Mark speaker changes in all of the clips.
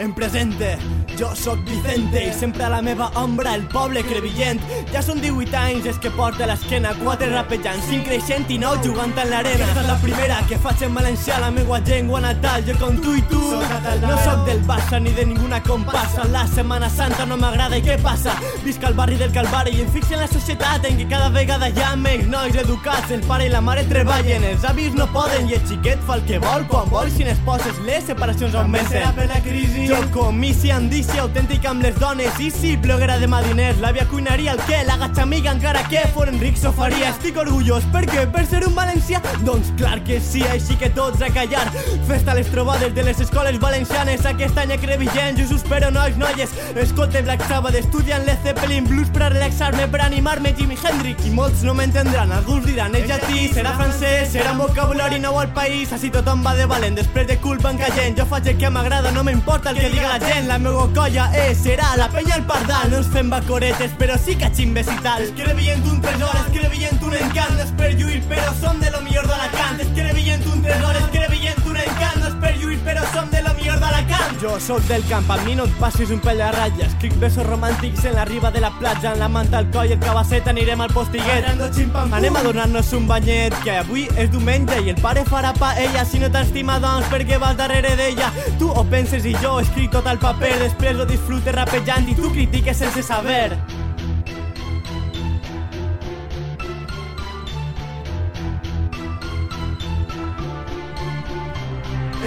Speaker 1: En presente, jo sóc Vicente i sempre a la meva ombra el poble crevillent. Ja són 18 anys és que porta l'esquena, quatre rapejant, cinc creixent i nou jugant en l'arena. Aquesta és la primera que faig en valencià, la meua llengua natal, jo com tu i tu. No sóc del Barça ni de ninguna compassa, la Setmana Santa no m'agrada i què passa? Visc al barri del Calvari i em fixo en la societat en què cada vegada hi ha menys nois educats, el pare i la mare treballen, els avis no poden i el xiquet fa el que vol, quan vol, si n'esposes les separacions augmenten. per la crisi jo comissi andici autèntic amb les dones. Si bloguera de madiners l'àvia cuinaria el què la gatxamiga encara que foren rics ho faria estic orgullós per per ser un valencià doncs clar que sí així que tots a callar. Festa a les trobades de les escoles valencianes. Aquest any a Crevillent jo us espero nois noies. Black Sabbath estudiant Led Zeppelin blues per relaxar-me per animar-me Jimi Hendrix. I molts no m'entendran alguns diran és llatí serà francès serà un vocabulari nou al país així tothom va de valent després de culpa en caient. Jo faig el que m'agrada no m'importa el que diga la gent la meva colla és, serà la penya al pardal. No ens fem bacoretes però sí que ximbes i tal es crevient un tresor, es crevient un encant és per lluir però som de jo sóc del camp, a mi no et passis un pell a ratlla escric besos romàntics en la riba de la platja en la manta al coll, el cabasset anirem al postiguet. Anem a donar-nos un banyet que avui és diumenge i el pare farà pa ella si no t'estima doncs perquè vas darrere d'ella. Tu ho penses i jo escric tot al paper després ho disfrutes rapejant i tu critiques sense saber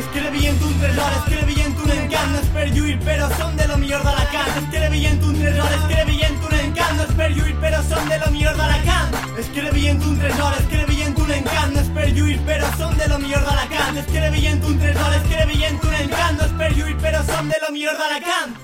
Speaker 1: Es crevient un tresor, es crevient un encant, no és per lluir, però som de lo millor d'Alacant. Es crevient un tresor, es crevient un encant, no és per lluir, però som de lo millor d'Alacant. Es crevient un tresor, es crevient un encant, no és per lluir, però som de lo millor d'Alacant. Es crevient un tresor, es crevient un encant, no és per lluir, però som de lo millor d'Alacant.